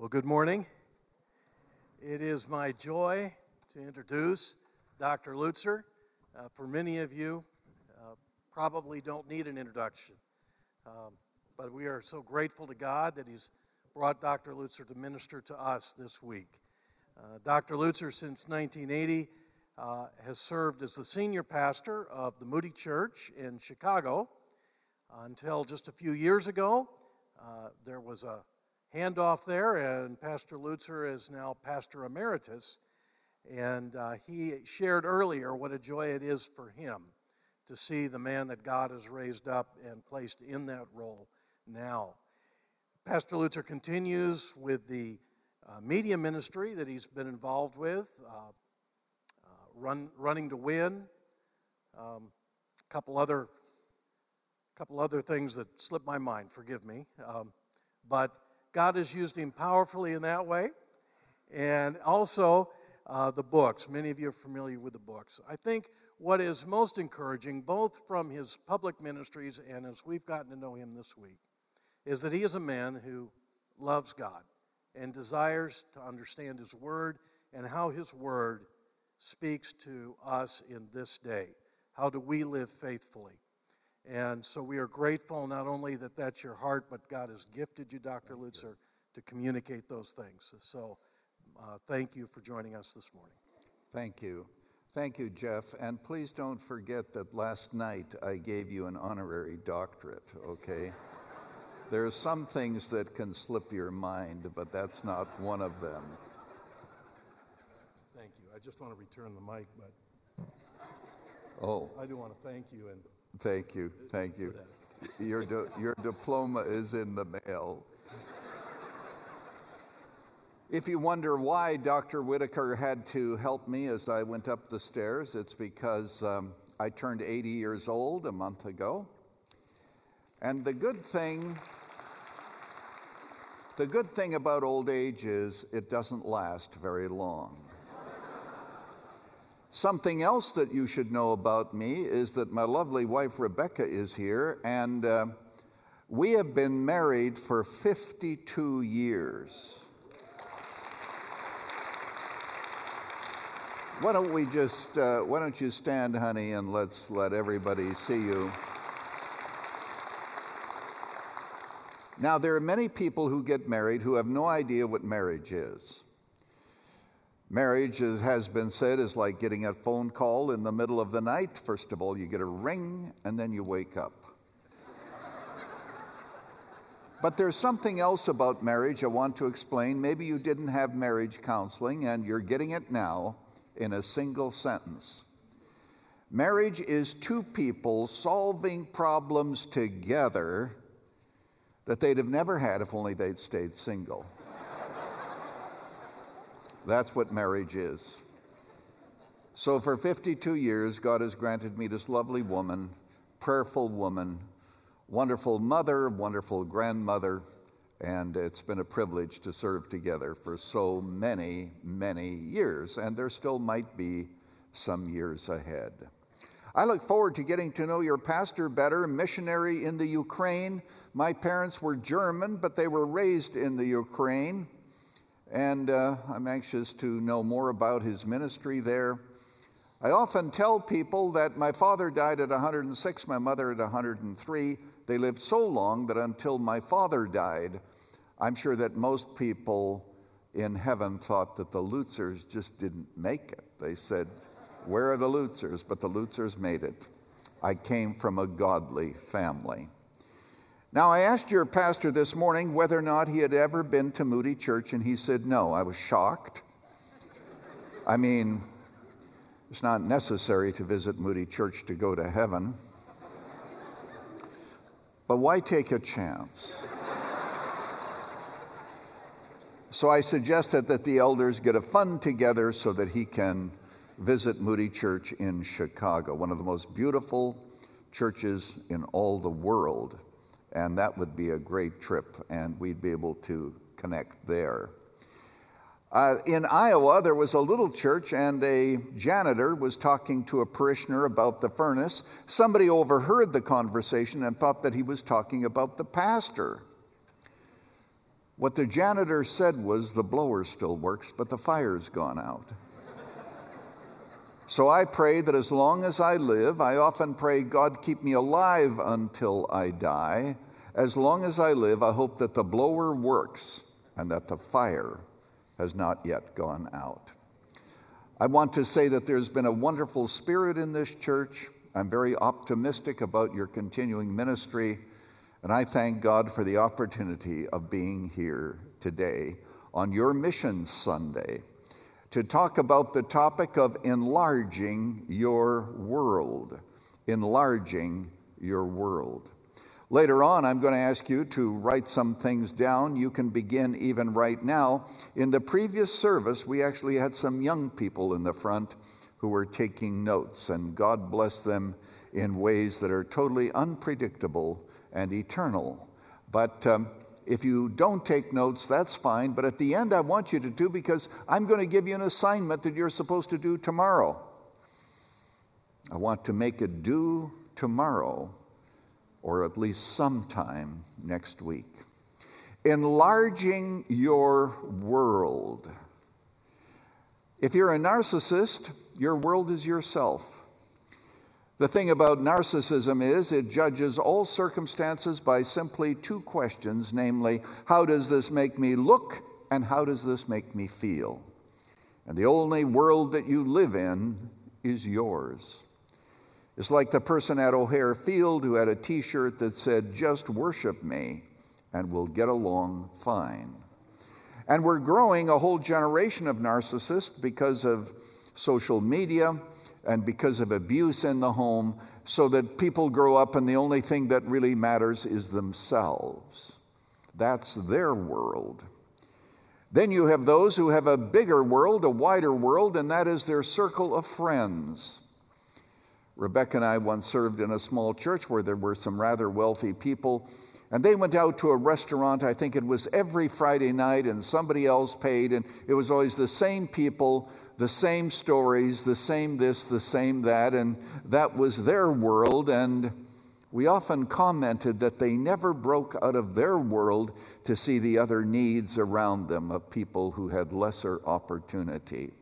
Well, good morning. It is my joy to introduce Dr. Lutzer. Uh, for many of you, uh, probably don't need an introduction, um, but we are so grateful to God that He's brought Dr. Lutzer to minister to us this week. Uh, Dr. Lutzer, since 1980, uh, has served as the senior pastor of the Moody Church in Chicago until just a few years ago. Uh, there was a handoff there, and Pastor Lutzer is now Pastor Emeritus. And uh, he shared earlier what a joy it is for him to see the man that God has raised up and placed in that role now. Pastor Lutzer continues with the uh, media ministry that he's been involved with, uh, uh run, running to win, um, a couple other, couple other things that slipped my mind. Forgive me, um, but God has used him powerfully in that way. And also uh, the books. Many of you are familiar with the books. I think what is most encouraging, both from his public ministries and as we've gotten to know him this week, is that he is a man who loves God and desires to understand his word and how his word speaks to us in this day. How do we live faithfully? And so we are grateful not only that that's your heart, but God has gifted you, Dr. Lutzer, to communicate those things. So uh, thank you for joining us this morning. Thank you. Thank you, Jeff. And please don't forget that last night I gave you an honorary doctorate, okay? there are some things that can slip your mind, but that's not one of them. Thank you. I just want to return the mic, but oh, I do want to thank you and Thank you, thank you. Your, your diploma is in the mail. If you wonder why Dr. Whitaker had to help me as I went up the stairs, it's because um, I turned 80 years old a month ago. And the good thing, the good thing about old age is it doesn't last very long. Something else that you should know about me is that my lovely wife Rebecca is here, and uh, we have been married for 52 years. Why don't we just, uh, why don't you stand, honey, and let's let everybody see you. Now, there are many people who get married who have no idea what marriage is. Marriage, as has been said, is like getting a phone call in the middle of the night. First of all, you get a ring and then you wake up. but there's something else about marriage I want to explain. Maybe you didn't have marriage counseling and you're getting it now in a single sentence. Marriage is two people solving problems together that they'd have never had if only they'd stayed single. That's what marriage is. So, for 52 years, God has granted me this lovely woman, prayerful woman, wonderful mother, wonderful grandmother, and it's been a privilege to serve together for so many, many years, and there still might be some years ahead. I look forward to getting to know your pastor better, missionary in the Ukraine. My parents were German, but they were raised in the Ukraine and uh, I'm anxious to know more about his ministry there. I often tell people that my father died at 106, my mother at 103. They lived so long that until my father died, I'm sure that most people in heaven thought that the Lutzers just didn't make it. They said, Where are the Lutzers? But the Lutzers made it. I came from a godly family. Now, I asked your pastor this morning whether or not he had ever been to Moody Church, and he said no. I was shocked. I mean, it's not necessary to visit Moody Church to go to heaven. But why take a chance? So I suggested that the elders get a fund together so that he can visit Moody Church in Chicago, one of the most beautiful churches in all the world and that would be a great trip, and we'd be able to connect there. Uh, in Iowa, there was a little church, and a janitor was talking to a parishioner about the furnace. Somebody overheard the conversation and thought that he was talking about the pastor. What the janitor said was the blower still works, but the fire's gone out. So I pray that as long as I live, I often pray, God, keep me alive until I die. As long as I live, I hope that the blower works and that the fire has not yet gone out. I want to say that there's been a wonderful spirit in this church. I'm very optimistic about your continuing ministry, and I thank God for the opportunity of being here today on your Mission Sunday to talk about the topic of enlarging your world. Enlarging your world. Later on, I'm going to ask you to write some things down. You can begin even right now. In the previous service, we actually had some young people in the front who were taking notes, and God bless them in ways that are totally unpredictable and eternal. But um, if you don't take notes, that's fine. But at the end, I want you to do because I'm going to give you an assignment that you're supposed to do tomorrow. I want to make it due tomorrow or at least sometime next week. Enlarging your world. If you're a narcissist, your world is yourself. The thing about narcissism is it judges all circumstances by simply two questions namely, how does this make me look and how does this make me feel? And the only world that you live in is yours. It's like the person at O'Hare Field who had a t shirt that said, Just worship me and we'll get along fine. And we're growing a whole generation of narcissists because of social media and because of abuse in the home, so that people grow up and the only thing that really matters is themselves. That's their world. Then you have those who have a bigger world, a wider world, and that is their circle of friends. Rebecca and I once served in a small church where there were some rather wealthy people. And they went out to a restaurant, I think it was every Friday night, and somebody else paid. And it was always the same people, the same stories, the same this, the same that. And that was their world. And we often commented that they never broke out of their world to see the other needs around them of people who had lesser opportunity.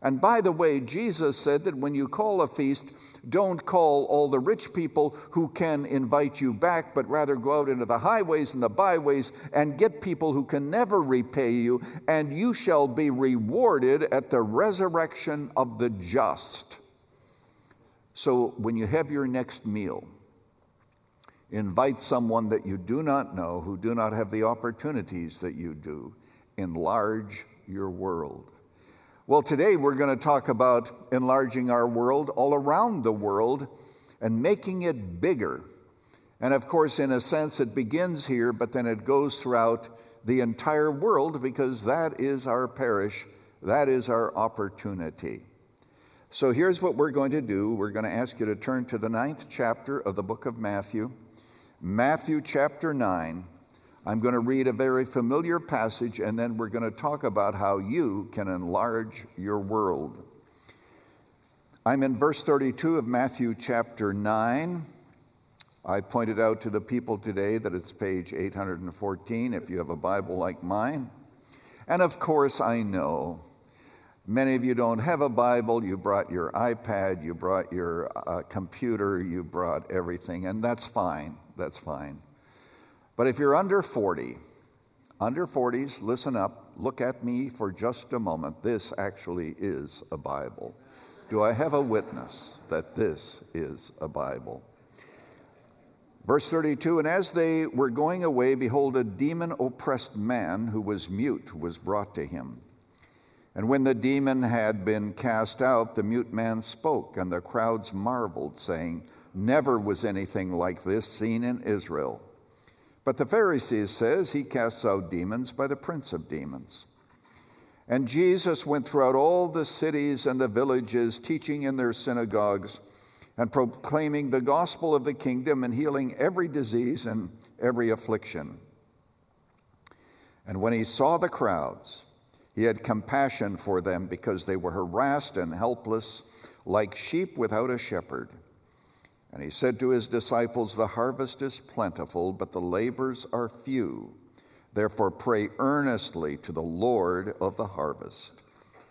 And by the way, Jesus said that when you call a feast, don't call all the rich people who can invite you back, but rather go out into the highways and the byways and get people who can never repay you, and you shall be rewarded at the resurrection of the just. So when you have your next meal, invite someone that you do not know, who do not have the opportunities that you do. Enlarge your world. Well, today we're going to talk about enlarging our world all around the world and making it bigger. And of course, in a sense, it begins here, but then it goes throughout the entire world because that is our parish, that is our opportunity. So here's what we're going to do we're going to ask you to turn to the ninth chapter of the book of Matthew, Matthew chapter 9. I'm going to read a very familiar passage and then we're going to talk about how you can enlarge your world. I'm in verse 32 of Matthew chapter 9. I pointed out to the people today that it's page 814 if you have a Bible like mine. And of course, I know many of you don't have a Bible. You brought your iPad, you brought your uh, computer, you brought everything, and that's fine. That's fine. But if you're under 40, under 40s, listen up, look at me for just a moment. This actually is a Bible. Do I have a witness that this is a Bible? Verse 32 And as they were going away, behold, a demon oppressed man who was mute was brought to him. And when the demon had been cast out, the mute man spoke, and the crowds marveled, saying, Never was anything like this seen in Israel. But the Pharisees says he casts out demons by the prince of demons. And Jesus went throughout all the cities and the villages, teaching in their synagogues and proclaiming the gospel of the kingdom and healing every disease and every affliction. And when he saw the crowds, he had compassion for them because they were harassed and helpless, like sheep without a shepherd. And he said to his disciples, The harvest is plentiful, but the labors are few. Therefore, pray earnestly to the Lord of the harvest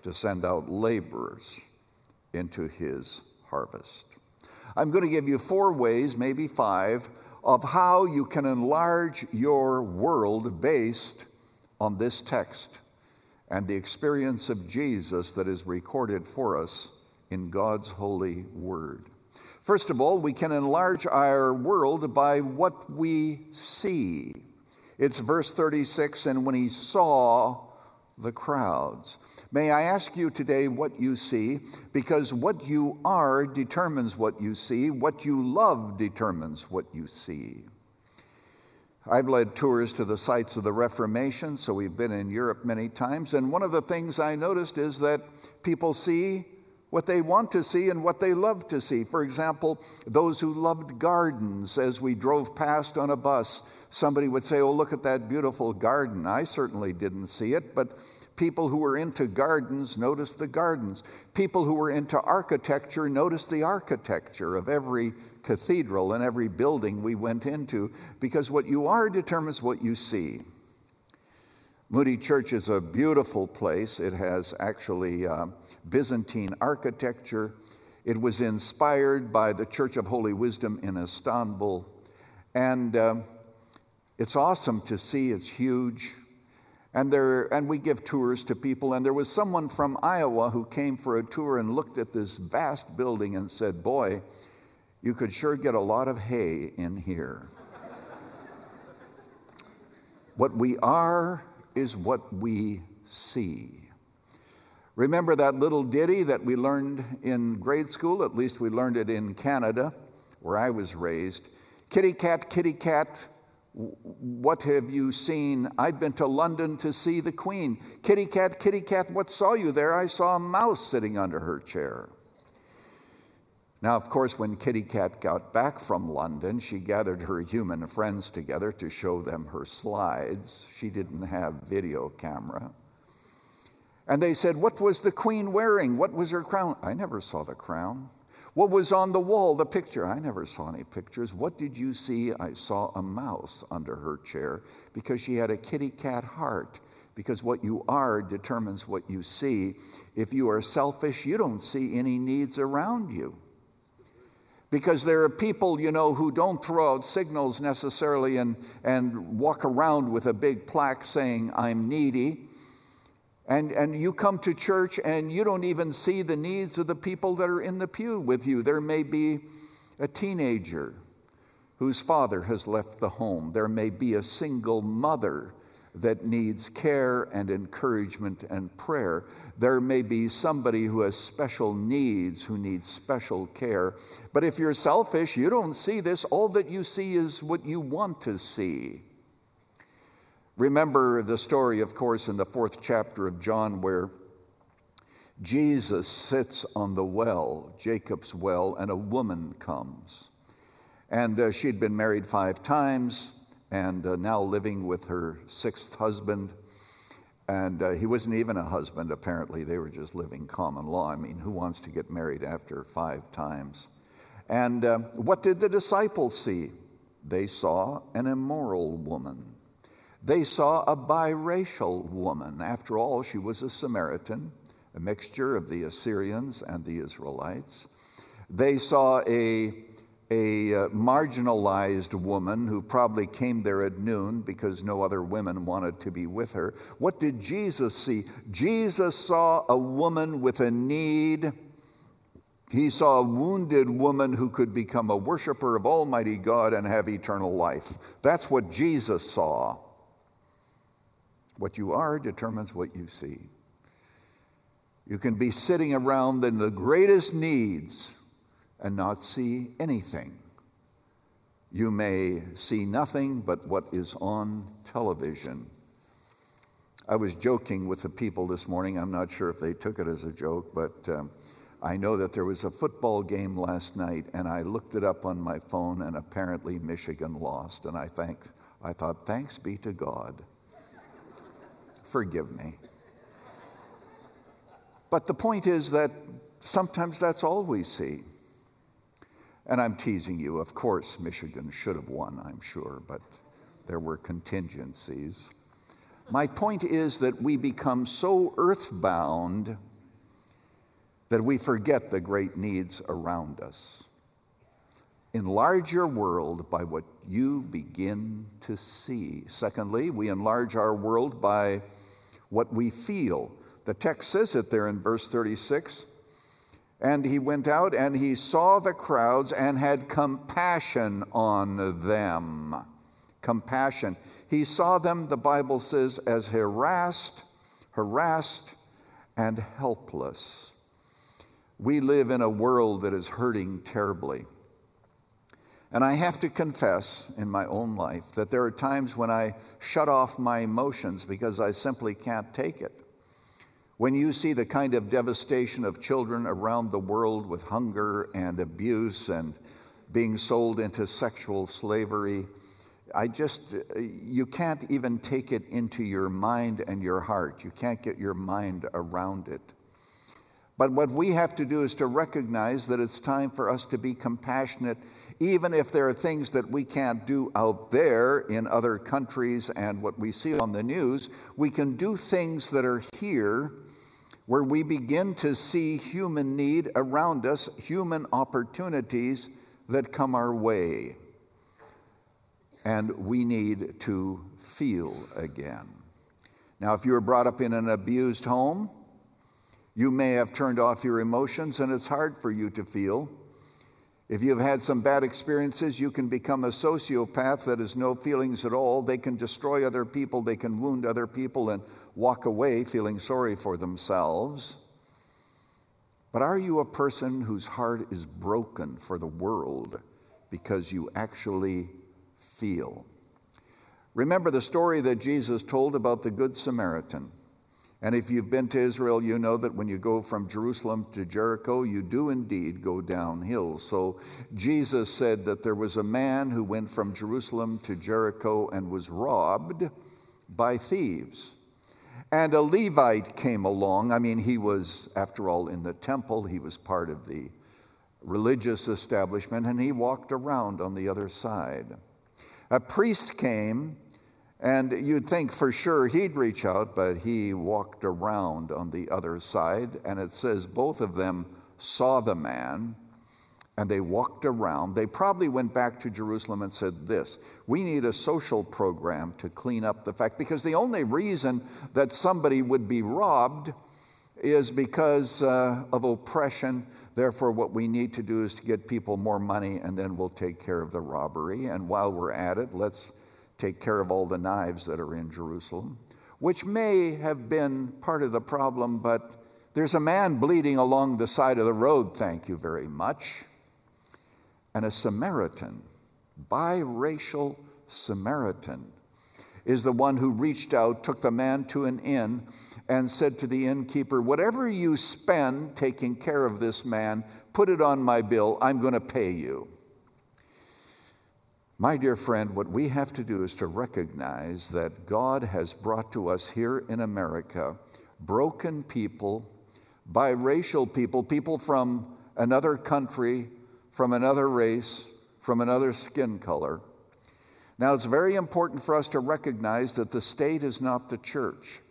to send out laborers into his harvest. I'm going to give you four ways, maybe five, of how you can enlarge your world based on this text and the experience of Jesus that is recorded for us in God's holy word. First of all, we can enlarge our world by what we see. It's verse 36 and when he saw the crowds. May I ask you today what you see? Because what you are determines what you see, what you love determines what you see. I've led tours to the sites of the Reformation, so we've been in Europe many times, and one of the things I noticed is that people see what they want to see and what they love to see. For example, those who loved gardens, as we drove past on a bus, somebody would say, Oh, look at that beautiful garden. I certainly didn't see it, but people who were into gardens noticed the gardens. People who were into architecture noticed the architecture of every cathedral and every building we went into, because what you are determines what you see. Moody Church is a beautiful place. It has actually uh, Byzantine architecture. It was inspired by the Church of Holy Wisdom in Istanbul. And uh, it's awesome to see, it's huge. And, there, and we give tours to people. And there was someone from Iowa who came for a tour and looked at this vast building and said, Boy, you could sure get a lot of hay in here. what we are is what we see. Remember that little ditty that we learned in grade school? At least we learned it in Canada, where I was raised. Kitty cat, kitty cat, what have you seen? I've been to London to see the Queen. Kitty cat, kitty cat, what saw you there? I saw a mouse sitting under her chair. Now, of course, when Kitty Cat got back from London, she gathered her human friends together to show them her slides. She didn't have video camera. And they said, What was the queen wearing? What was her crown? I never saw the crown. What was on the wall, the picture? I never saw any pictures. What did you see? I saw a mouse under her chair because she had a kitty cat heart. Because what you are determines what you see. If you are selfish, you don't see any needs around you. Because there are people, you know, who don't throw out signals necessarily and, and walk around with a big plaque saying, I'm needy. And, and you come to church and you don't even see the needs of the people that are in the pew with you. There may be a teenager whose father has left the home, there may be a single mother that needs care and encouragement and prayer. There may be somebody who has special needs, who needs special care. But if you're selfish, you don't see this. All that you see is what you want to see. Remember the story, of course, in the fourth chapter of John, where Jesus sits on the well, Jacob's well, and a woman comes. And uh, she'd been married five times and uh, now living with her sixth husband. And uh, he wasn't even a husband, apparently. They were just living common law. I mean, who wants to get married after five times? And uh, what did the disciples see? They saw an immoral woman. They saw a biracial woman. After all, she was a Samaritan, a mixture of the Assyrians and the Israelites. They saw a, a uh, marginalized woman who probably came there at noon because no other women wanted to be with her. What did Jesus see? Jesus saw a woman with a need. He saw a wounded woman who could become a worshiper of Almighty God and have eternal life. That's what Jesus saw. What you are determines what you see. You can be sitting around in the greatest needs and not see anything. You may see nothing but what is on television. I was joking with the people this morning. I'm not sure if they took it as a joke, but um, I know that there was a football game last night, and I looked it up on my phone, and apparently Michigan lost. And I, thank, I thought, thanks be to God forgive me. But the point is that sometimes that's all we see. And I'm teasing you. Of course, Michigan should have won, I'm sure, but there were contingencies. My point is that we become so earthbound that we forget the great needs around us. Enlarge your world by what you begin to see. Secondly, we enlarge our world by what we feel. The text says it there in verse 36. And he went out and he saw the crowds and had compassion on them. Compassion. He saw them, the Bible says, as harassed, harassed, and helpless. We live in a world that is hurting terribly. And I have to confess in my own life that there are times when I shut off my emotions because I simply can't take it. When you see the kind of devastation of children around the world with hunger and abuse and being sold into sexual slavery, I just, you can't even take it into your mind and your heart. You can't get your mind around it. But what we have to do is to recognize that it's time for us to be compassionate, even if there are things that we can't do out there in other countries and what we see on the news. We can do things that are here where we begin to see human need around us, human opportunities that come our way. And we need to feel again. Now, if you were brought up in an abused home, you may have turned off your emotions and it's hard for you to feel. If you've had some bad experiences, you can become a sociopath that has no feelings at all. They can destroy other people, they can wound other people, and walk away feeling sorry for themselves. But are you a person whose heart is broken for the world because you actually feel? Remember the story that Jesus told about the Good Samaritan. And if you've been to Israel, you know that when you go from Jerusalem to Jericho, you do indeed go downhill. So Jesus said that there was a man who went from Jerusalem to Jericho and was robbed by thieves. And a Levite came along. I mean, he was, after all, in the temple, he was part of the religious establishment, and he walked around on the other side. A priest came and you'd think for sure he'd reach out, but he walked around on the other side. And it says both of them saw the man and they walked around. They probably went back to Jerusalem and said, This, we need a social program to clean up the fact, because the only reason that somebody would be robbed is because uh, of oppression. Therefore, what we need to do is to get people more money, and then we'll take care of the robbery. And while we're at it, let's take care of all the knives that are in Jerusalem, which may have been part of the problem, but there's a man bleeding along the side of the road, thank you very much, and a Samaritan, biracial Samaritan, is the one who reached out, took the man to an inn, and said to the innkeeper, Whatever you spend taking care of this man, put it on my bill, I'm going to pay you. My dear friend, what we have to do is to recognize that God has brought to us here in America broken people, biracial people, people from another country, from another race, from another skin color. Now, it's very important for us to recognize that the state is not the church.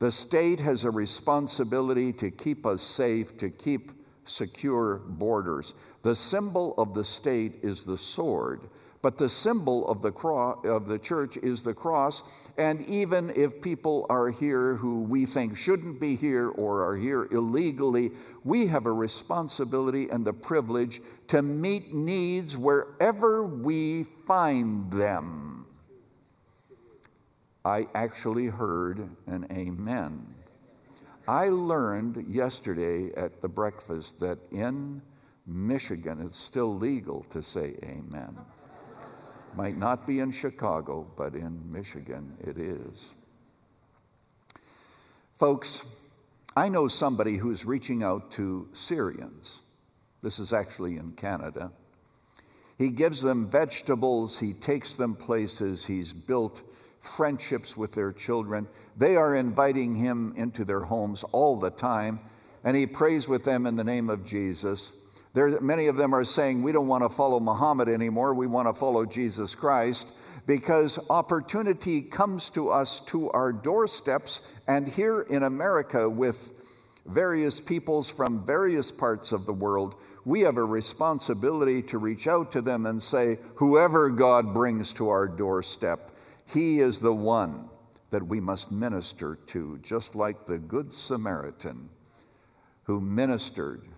The state has a responsibility to keep us safe, to keep secure borders. The symbol of the state is the sword. But the symbol of the, cross, of the church is the cross. And even if people are here who we think shouldn't be here or are here illegally, we have a responsibility and the privilege to meet needs wherever we find them. I actually heard an amen. I learned yesterday at the breakfast that in Michigan it's still legal to say amen. Might not be in Chicago, but in Michigan it is. Folks, I know somebody who's reaching out to Syrians. This is actually in Canada. He gives them vegetables, he takes them places, he's built friendships with their children. They are inviting him into their homes all the time, and he prays with them in the name of Jesus. There, many of them are saying, We don't want to follow Muhammad anymore. We want to follow Jesus Christ. because opportunity comes to us to our doorsteps. And here in America, with various peoples from various parts of the world, we have a responsibility to reach out to them and say, Whoever God brings to our doorstep, He is the one that we must minister to, just like the Good Samaritan who ministered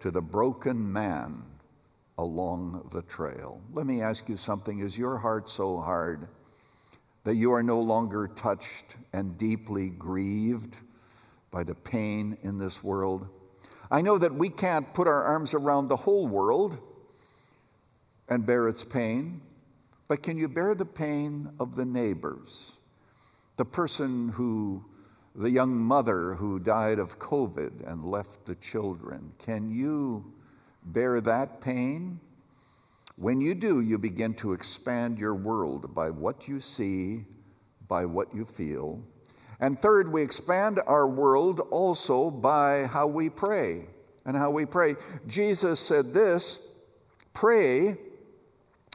to the broken man along the trail. Let me ask you something Is your heart so hard that you are no longer touched and deeply grieved by the pain in this world? I know that we can't put our arms around the whole world and bear its pain, but can you bear the pain of the neighbors? The person who, the young mother who died of COVID and left the children, can you bear that pain? When you do, you begin to expand your world by what you see, by what you feel, and third, we expand our world also by how we pray and how we pray. Jesus said this pray,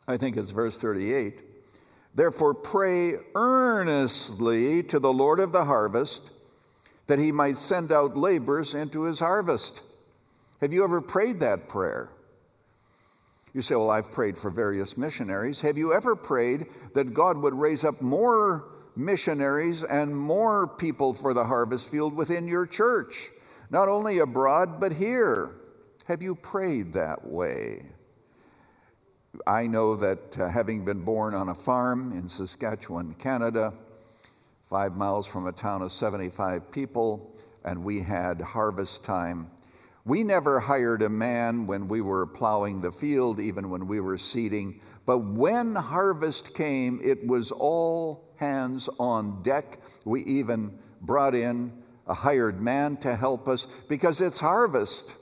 I think it's verse 38. Therefore, pray earnestly to the Lord of the harvest that he might send out laborers into his harvest. Have you ever prayed that prayer? You say, Well, I've prayed for various missionaries. Have you ever prayed that God would raise up more missionaries and more people for the harvest field within your church, not only abroad, but here. Have you prayed that way? I know that uh, having been born on a farm in Saskatchewan, Canada, five miles from a town of 75 people, and we had harvest time. We never hired a man when we were plowing the field, even when we were seeding. But when harvest came, it was all hands on deck. We even brought in a hired man to help us because it's harvest.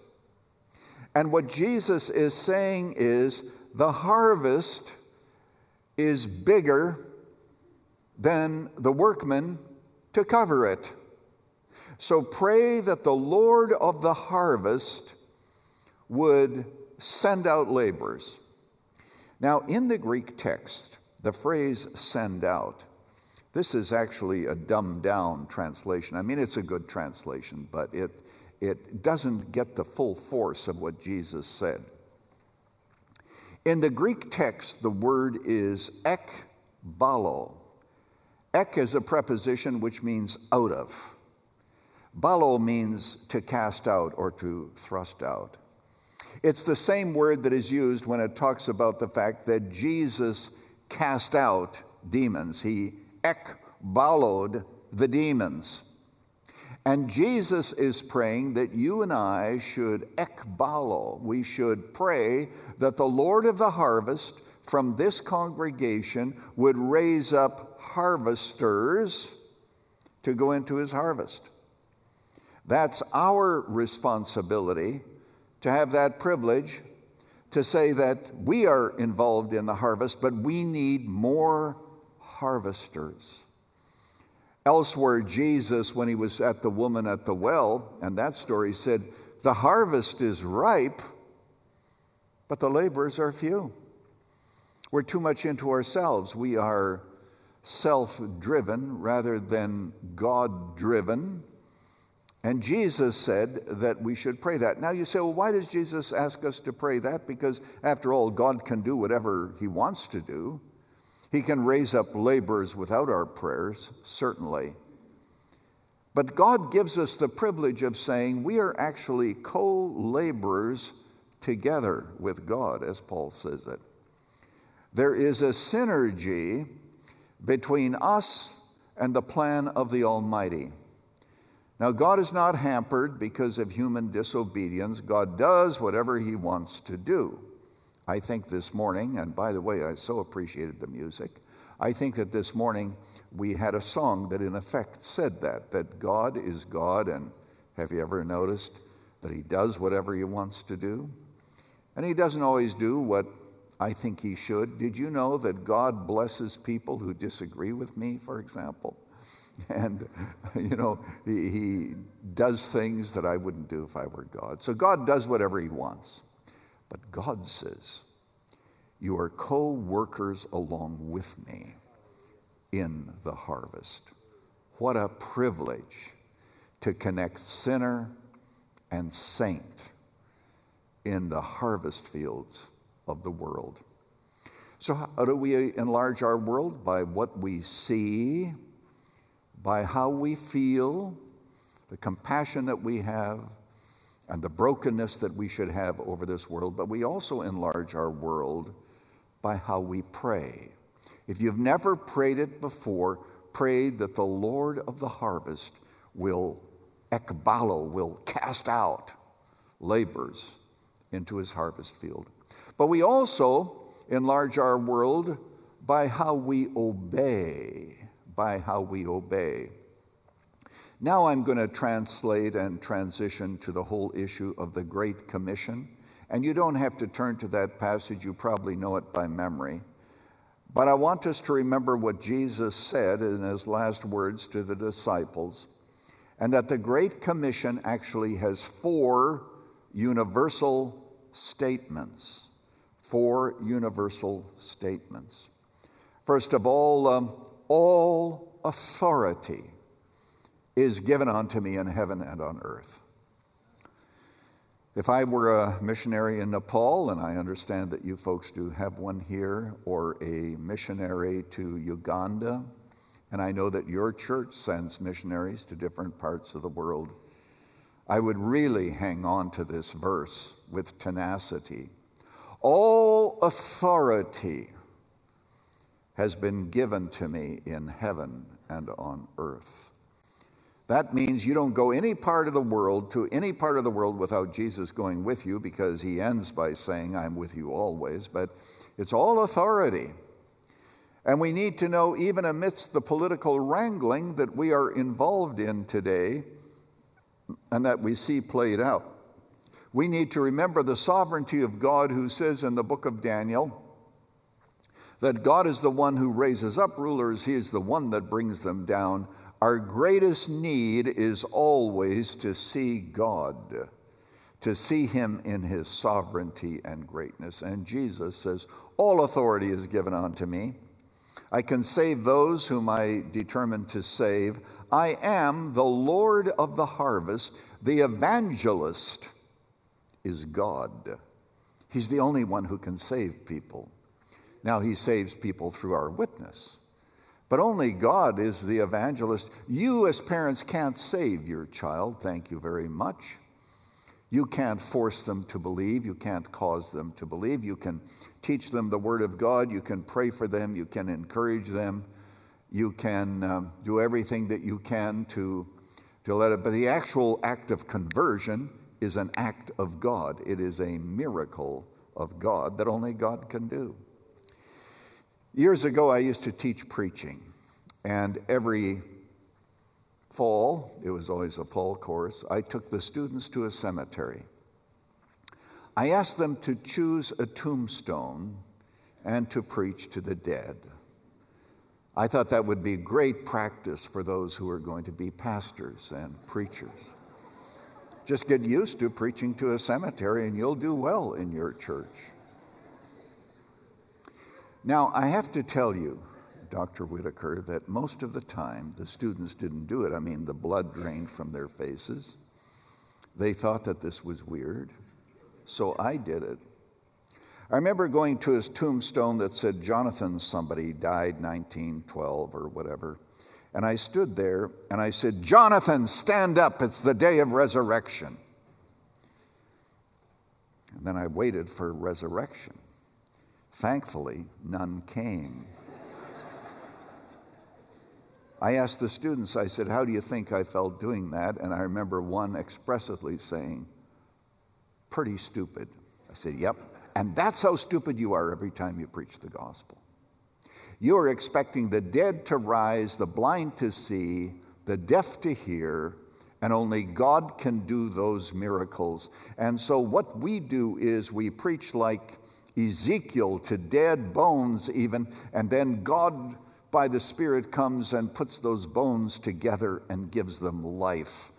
And what Jesus is saying is the harvest is bigger than the workmen to cover it. So pray that the Lord of the harvest would send out laborers. Now, in the Greek text, the phrase send out this is actually a dumbed down translation. I mean, it's a good translation, but it, it doesn't get the full force of what Jesus said. In the Greek text, the word is ekbalo. Ek is a preposition which means out of. Balo means to cast out or to thrust out. It's the same word that is used when it talks about the fact that Jesus cast out demons. He ekbaloed the demons. And Jesus is praying that you and I should ekbalo, we should pray that the Lord of the harvest from this congregation would raise up harvesters to go into his harvest. That's our responsibility to have that privilege to say that we are involved in the harvest, but we need more harvesters. Elsewhere, Jesus, when he was at the woman at the well, and that story said, The harvest is ripe, but the laborers are few. We're too much into ourselves. We are self driven rather than God driven. And Jesus said that we should pray that. Now you say, well, why does Jesus ask us to pray that? Because after all, God can do whatever he wants to do. He can raise up laborers without our prayers, certainly. But God gives us the privilege of saying we are actually co laborers together with God, as Paul says it. There is a synergy between us and the plan of the Almighty. Now, God is not hampered because of human disobedience. God does whatever He wants to do. I think this morning, and by the way, I so appreciated the music. I think that this morning we had a song that in effect said that, that God is God, and have you ever noticed that He does whatever He wants to do? And He doesn't always do what I think He should. Did you know that God blesses people who disagree with me, for example? And, you know, he, he does things that I wouldn't do if I were God. So God does whatever He wants. But God says, You are co workers along with me in the harvest. What a privilege to connect sinner and saint in the harvest fields of the world. So, how do we enlarge our world? By what we see, by how we feel, the compassion that we have, and the brokenness that we should have over this world. But we also enlarge our world by how we pray. If you've never prayed it before, pray that the Lord of the harvest will ekbalo, will cast out labors into his harvest field. But we also enlarge our world by how we obey, by how we obey. Now I'm going to translate and transition to the whole issue of the Great Commission. And you don't have to turn to that passage, you probably know it by memory. But I want us to remember what Jesus said in his last words to the disciples, and that the Great Commission actually has four universal statements. Four universal statements. First of all, um, all authority is given unto me in heaven and on earth. If I were a missionary in Nepal, and I understand that you folks do have one here, or a missionary to Uganda, and I know that your church sends missionaries to different parts of the world, I would really hang on to this verse with tenacity. All authority has been given to me in heaven and on earth. That means you don't go any part of the world to any part of the world without Jesus going with you because he ends by saying, I'm with you always. But it's all authority. And we need to know, even amidst the political wrangling that we are involved in today and that we see played out, we need to remember the sovereignty of God, who says in the book of Daniel that God is the one who raises up rulers, He is the one that brings them down. Our greatest need is always to see God, to see Him in His sovereignty and greatness. And Jesus says, All authority is given unto me. I can save those whom I determine to save. I am the Lord of the harvest. The evangelist is God. He's the only one who can save people. Now, He saves people through our witness. But only God is the evangelist. You, as parents, can't save your child. Thank you very much. You can't force them to believe. You can't cause them to believe. You can teach them the Word of God. You can pray for them. You can encourage them. You can um, do everything that you can to, to let it. But the actual act of conversion is an act of God, it is a miracle of God that only God can do. Years ago, I used to teach preaching, and every fall, it was always a fall course, I took the students to a cemetery. I asked them to choose a tombstone and to preach to the dead. I thought that would be great practice for those who are going to be pastors and preachers. Just get used to preaching to a cemetery and you'll do well in your church. Now, I have to tell you, Dr. Whitaker, that most of the time the students didn't do it. I mean, the blood drained from their faces. They thought that this was weird, so I did it. I remember going to his tombstone that said Jonathan somebody died 1912 or whatever. And I stood there and I said, Jonathan, stand up. It's the day of resurrection. And then I waited for resurrection. Thankfully, none came. I asked the students, I said, How do you think I felt doing that? And I remember one expressively saying, Pretty stupid. I said, Yep. And that's how stupid you are every time you preach the gospel. You are expecting the dead to rise, the blind to see, the deaf to hear, and only God can do those miracles. And so, what we do is we preach like Ezekiel to dead bones, even, and then God by the Spirit comes and puts those bones together and gives them life.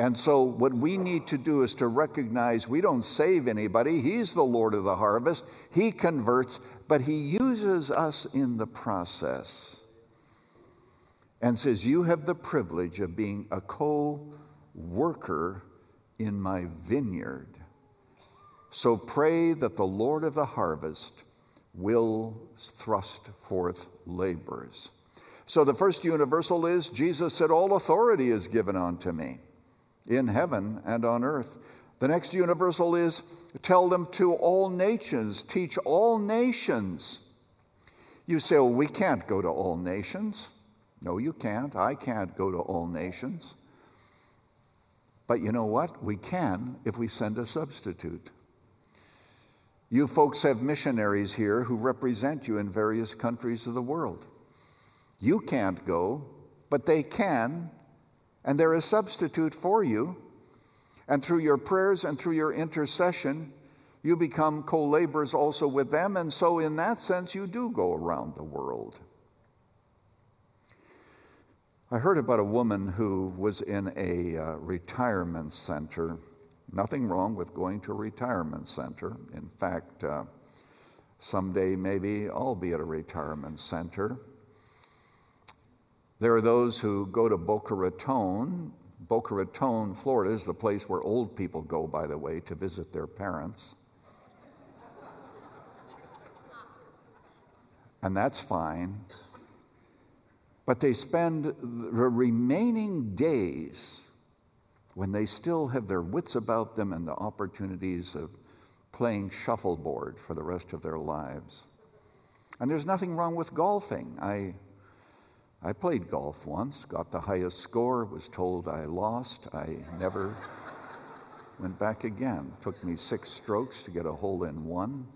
And so, what we need to do is to recognize we don't save anybody. He's the Lord of the harvest. He converts, but He uses us in the process. And says, You have the privilege of being a co worker in my vineyard. So pray that the Lord of the harvest will thrust forth laborers. So the first universal is Jesus said, All authority is given unto me in heaven and on earth. The next universal is tell them to all nations, teach all nations. You say, well, we can't go to all nations. No, you can't. I can't go to all nations. But you know what? We can if we send a substitute. You folks have missionaries here who represent you in various countries of the world. You can't go, but they can, and they're a substitute for you. And through your prayers and through your intercession, you become co laborers also with them. And so, in that sense, you do go around the world. I heard about a woman who was in a uh, retirement center Nothing wrong with going to a retirement center. In fact, uh, someday maybe I'll be at a retirement center. There are those who go to Boca Raton. Boca Raton, Florida is the place where old people go, by the way, to visit their parents. and that's fine. But they spend the remaining days when they still have their wits about them and the opportunities of playing shuffleboard for the rest of their lives. And there's nothing wrong with golfing. I, I played golf once, got the highest score, was told I lost. I never went back again. It took me six strokes to get a hole in one.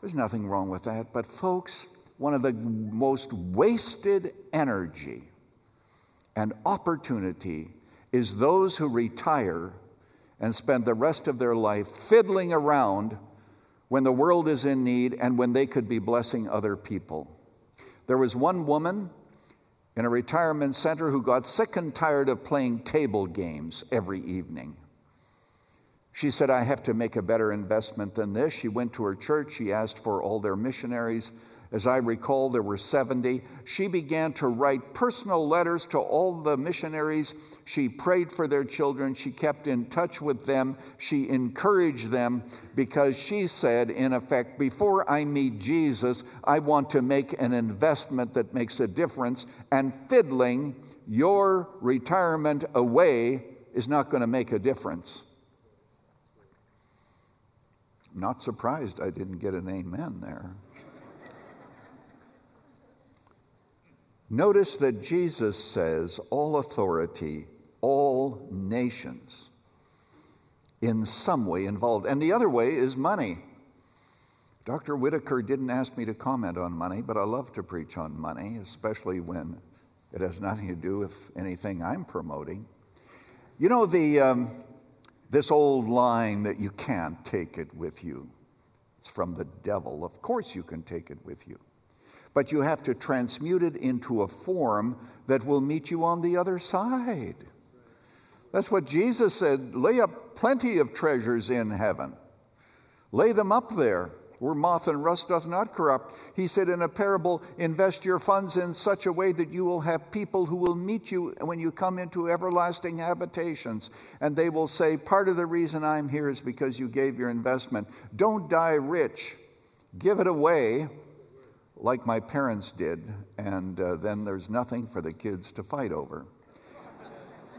There's nothing wrong with that. But, folks, one of the most wasted energy and opportunity is those who retire and spend the rest of their life fiddling around when the world is in need and when they could be blessing other people. There was one woman in a retirement center who got sick and tired of playing table games every evening. She said, I have to make a better investment than this. She went to her church, she asked for all their missionaries as I recall, there were 70. She began to write personal letters to all the missionaries. She prayed for their children. She kept in touch with them. She encouraged them because she said, in effect, before I meet Jesus, I want to make an investment that makes a difference. And fiddling your retirement away is not going to make a difference. Not surprised I didn't get an amen there. Notice that Jesus says, all authority, all nations, in some way involved. And the other way is money. Dr. Whitaker didn't ask me to comment on money, but I love to preach on money, especially when it has nothing to do with anything I'm promoting. You know, the, um, this old line that you can't take it with you, it's from the devil. Of course, you can take it with you but you have to transmute it into a form that will meet you on the other side. That's what Jesus said lay up plenty of treasures in heaven, lay them up there. Where moth and rust doth not corrupt. He said in a parable, invest your funds in such a way that you will have people who will meet you when you come into everlasting habitations. And they will say, Part of the reason I'm here is because you gave your investment. Don't die rich, give it away like my parents did, and uh, then there's nothing for the kids to fight over.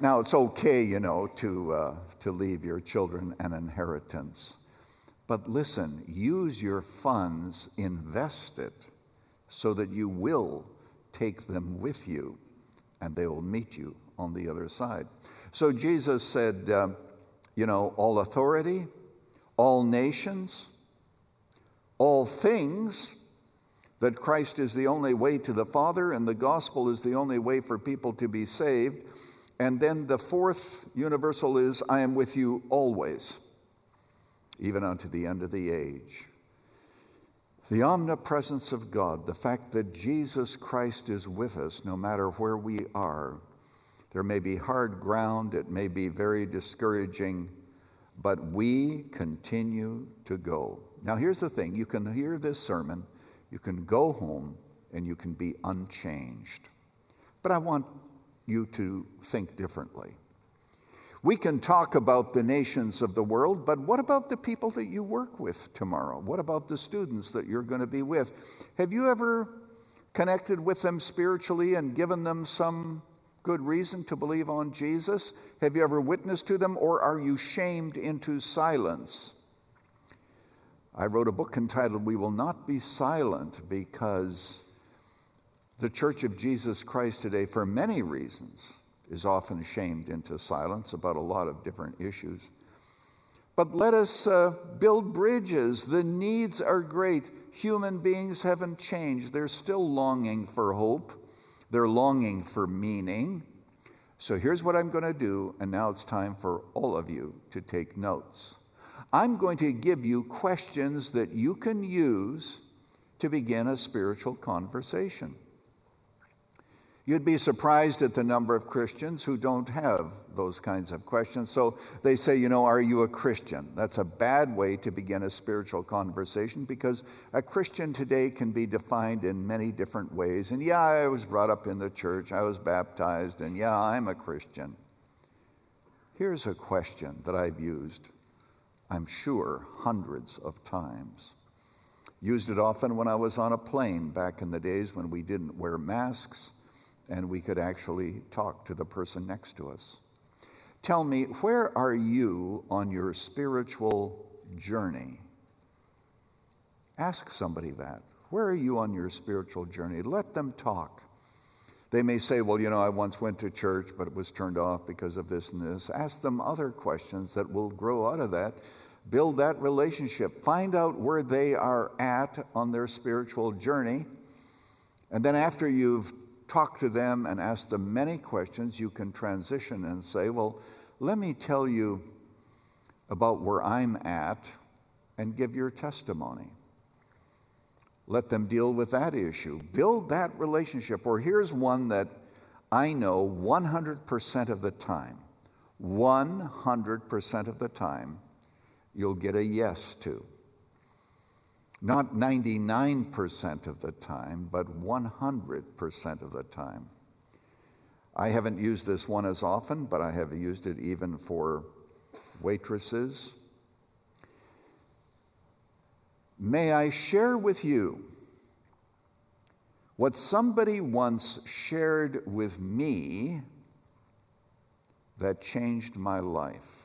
now, it's okay, you know, to, uh, to leave your children an inheritance. But listen, use your funds, invest it, so that you will take them with you and they will meet you on the other side. So Jesus said, uh, you know, all authority, all nations, all things that Christ is the only way to the Father and the gospel is the only way for people to be saved. And then the fourth universal is, I am with you always, even unto the end of the age. The omnipresence of God, the fact that Jesus Christ is with us no matter where we are, There may be hard ground, it may be very discouraging, but we continue to go. Now, here's the thing you can hear this sermon, you can go home, and you can be unchanged. But I want you to think differently. We can talk about the nations of the world, but what about the people that you work with tomorrow? What about the students that you're going to be with? Have you ever connected with them spiritually and given them some good reason to believe on Jesus? Have you ever witnessed to them, or are you shamed into silence? I wrote a book entitled We Will Not Be Silent because the Church of Jesus Christ today, for many reasons, is often shamed into silence about a lot of different issues. But let us uh, build bridges. The needs are great. Human beings haven't changed. They're still longing for hope, they're longing for meaning. So here's what I'm going to do, and now it's time for all of you to take notes. I'm going to give you questions that you can use to begin a spiritual conversation. You'd be surprised at the number of Christians who don't have those kinds of questions. So they say, you know, are you a Christian? That's a bad way to begin a spiritual conversation because a Christian today can be defined in many different ways. And yeah, I was brought up in the church, I was baptized, and yeah, I'm a Christian. Here's a question that I've used, I'm sure, hundreds of times. Used it often when I was on a plane back in the days when we didn't wear masks and we could actually talk to the person next to us. Tell me, where are you on your spiritual journey? Ask somebody that. Where are you on your spiritual journey? Let them talk. They may say, Well, you know, I once went to church, but it was turned off because of this and this. Ask them other questions that will grow out of that. Build that relationship. Find out where they are at on their spiritual journey. And then, after you've talked to them and asked them many questions, you can transition and say, Well, let me tell you about where I'm at and give your testimony. Let them deal with that issue. Build that relationship. Or here's one that I know 100% of the time, 100% of the time, you'll get a yes to. Not 99% of the time, but 100% of the time. I haven't used this one as often, but I have used it even for waitresses. May I share with you what somebody once shared with me that changed my life?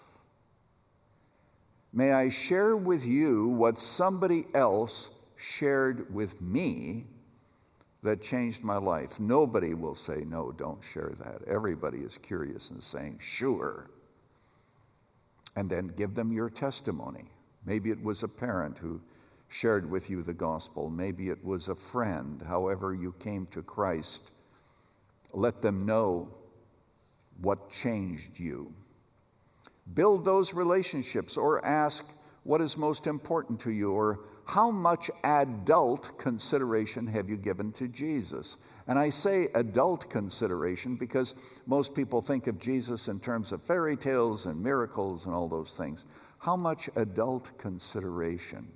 May I share with you what somebody else shared with me that changed my life? Nobody will say, No, don't share that. Everybody is curious and saying, Sure. And then give them your testimony. Maybe it was a parent who shared with you the gospel. Maybe it was a friend, however, you came to Christ. Let them know what changed you. Build those relationships or ask what is most important to you or how much adult consideration have you given to Jesus? And I say adult consideration because most people think of Jesus in terms of fairy tales and miracles and all those things. How much adult consideration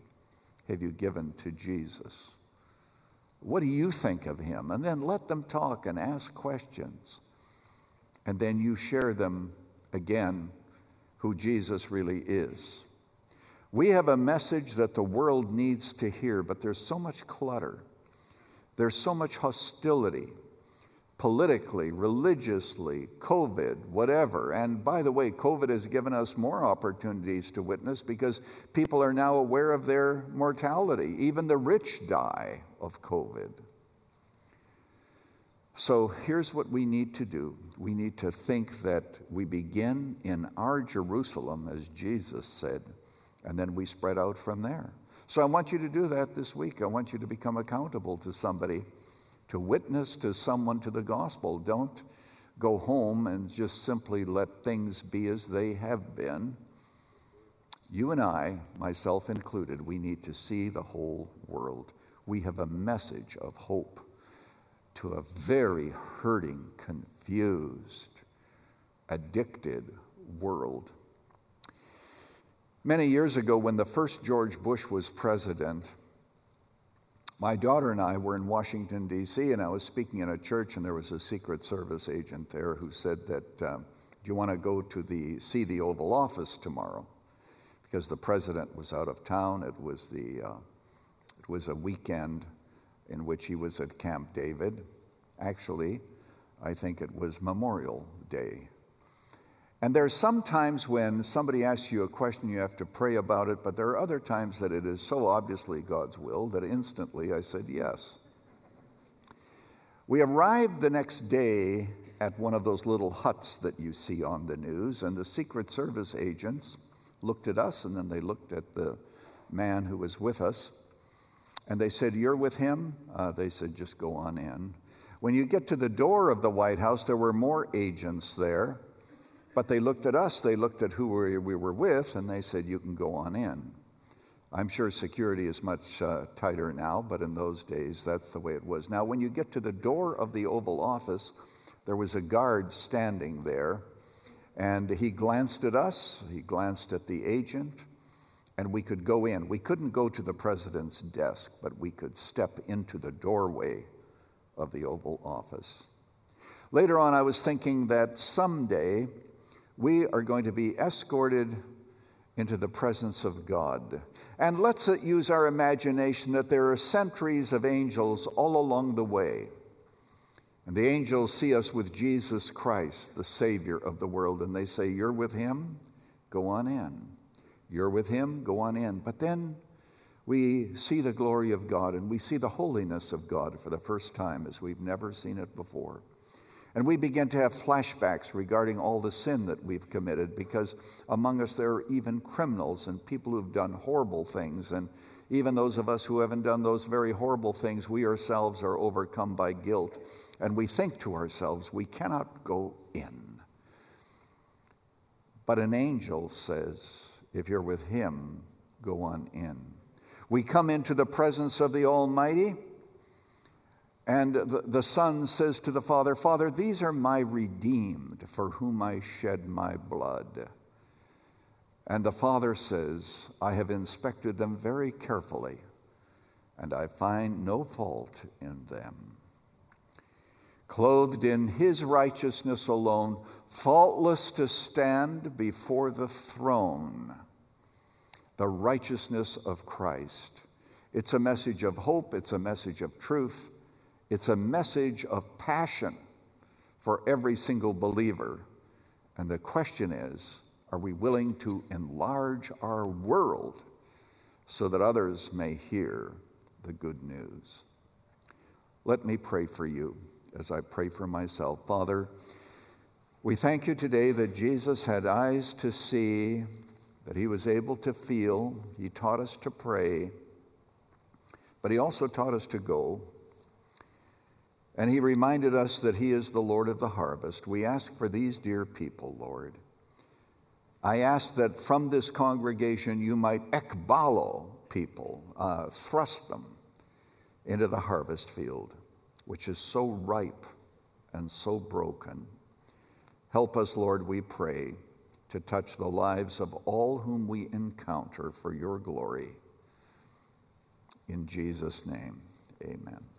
have you given to Jesus? What do you think of him? And then let them talk and ask questions. And then you share them again who Jesus really is. We have a message that the world needs to hear, but there's so much clutter. There's so much hostility, politically, religiously, COVID, whatever. And by the way, COVID has given us more opportunities to witness because people are now aware of their mortality. Even the rich die of COVID. So here's what we need to do we need to think that we begin in our Jerusalem, as Jesus said, and then we spread out from there. So I want you to do that this week. I want you to become accountable to somebody, to witness to someone to the gospel. Don't go home and just simply let things be as they have been. You and I, myself included, we need to see the whole world. We have a message of hope to a very hurting, confused, addicted world. Many years ago, when the first George Bush was president, my daughter and I were in Washington, D.C., and I was speaking in a church, and there was a Secret Service agent there who said that, um, Do you want to go to the, see the Oval Office tomorrow? Because the president was out of town. It was, the, uh, it was a weekend in which he was at Camp David. Actually, I think it was Memorial Day. And there's some times when somebody asks you a question, you have to pray about it, but there are other times that it is so obviously God's will that instantly I said yes. We arrived the next day at one of those little huts that you see on the news, and the Secret Service agents looked at us and then they looked at the man who was with us. And they said, You're with him? Uh, they said, Just go on in. When you get to the door of the White House, there were more agents there. But they looked at us, they looked at who we were with, and they said, You can go on in. I'm sure security is much uh, tighter now, but in those days, that's the way it was. Now, when you get to the door of the Oval Office, there was a guard standing there, and he glanced at us, he glanced at the agent, and we could go in. We couldn't go to the president's desk, but we could step into the doorway of the Oval Office. Later on, I was thinking that someday we are going to be escorted into the presence of God. And let's uh, use our imagination that there are centuries of angels all along the way. And the angels see us with Jesus Christ, the Savior of the world, and they say, You're with Him? Go on in. You're with Him? Go on in. But then we see the glory of God and we see the holiness of God for the first time as we've never seen it before. And we begin to have flashbacks regarding all the sin that we've committed because among us there are even criminals and people who've done horrible things. And even those of us who haven't done those very horrible things, we ourselves are overcome by guilt. And we think to ourselves, we cannot go in. But an angel says, if you're with him, go on in. We come into the presence of the Almighty. And the, the Son says to the Father, Father, these are my redeemed for whom I shed my blood. And the Father says, I have inspected them very carefully, and I find no fault in them. Clothed in His righteousness alone, faultless to stand before the throne, the righteousness of Christ. It's a message of hope, it's a message of truth. It's a message of passion for every single believer. And the question is are we willing to enlarge our world so that others may hear the good news? Let me pray for you as I pray for myself. Father, we thank you today that Jesus had eyes to see, that he was able to feel. He taught us to pray, but he also taught us to go and he reminded us that he is the Lord of the harvest. We ask for these dear people, Lord. I ask that from this congregation you might ekbalo people, uh, thrust them into the harvest field, which is so ripe and so broken. Help us, Lord, we pray, to touch the lives of all whom we encounter for your glory. In Jesus' name, amen.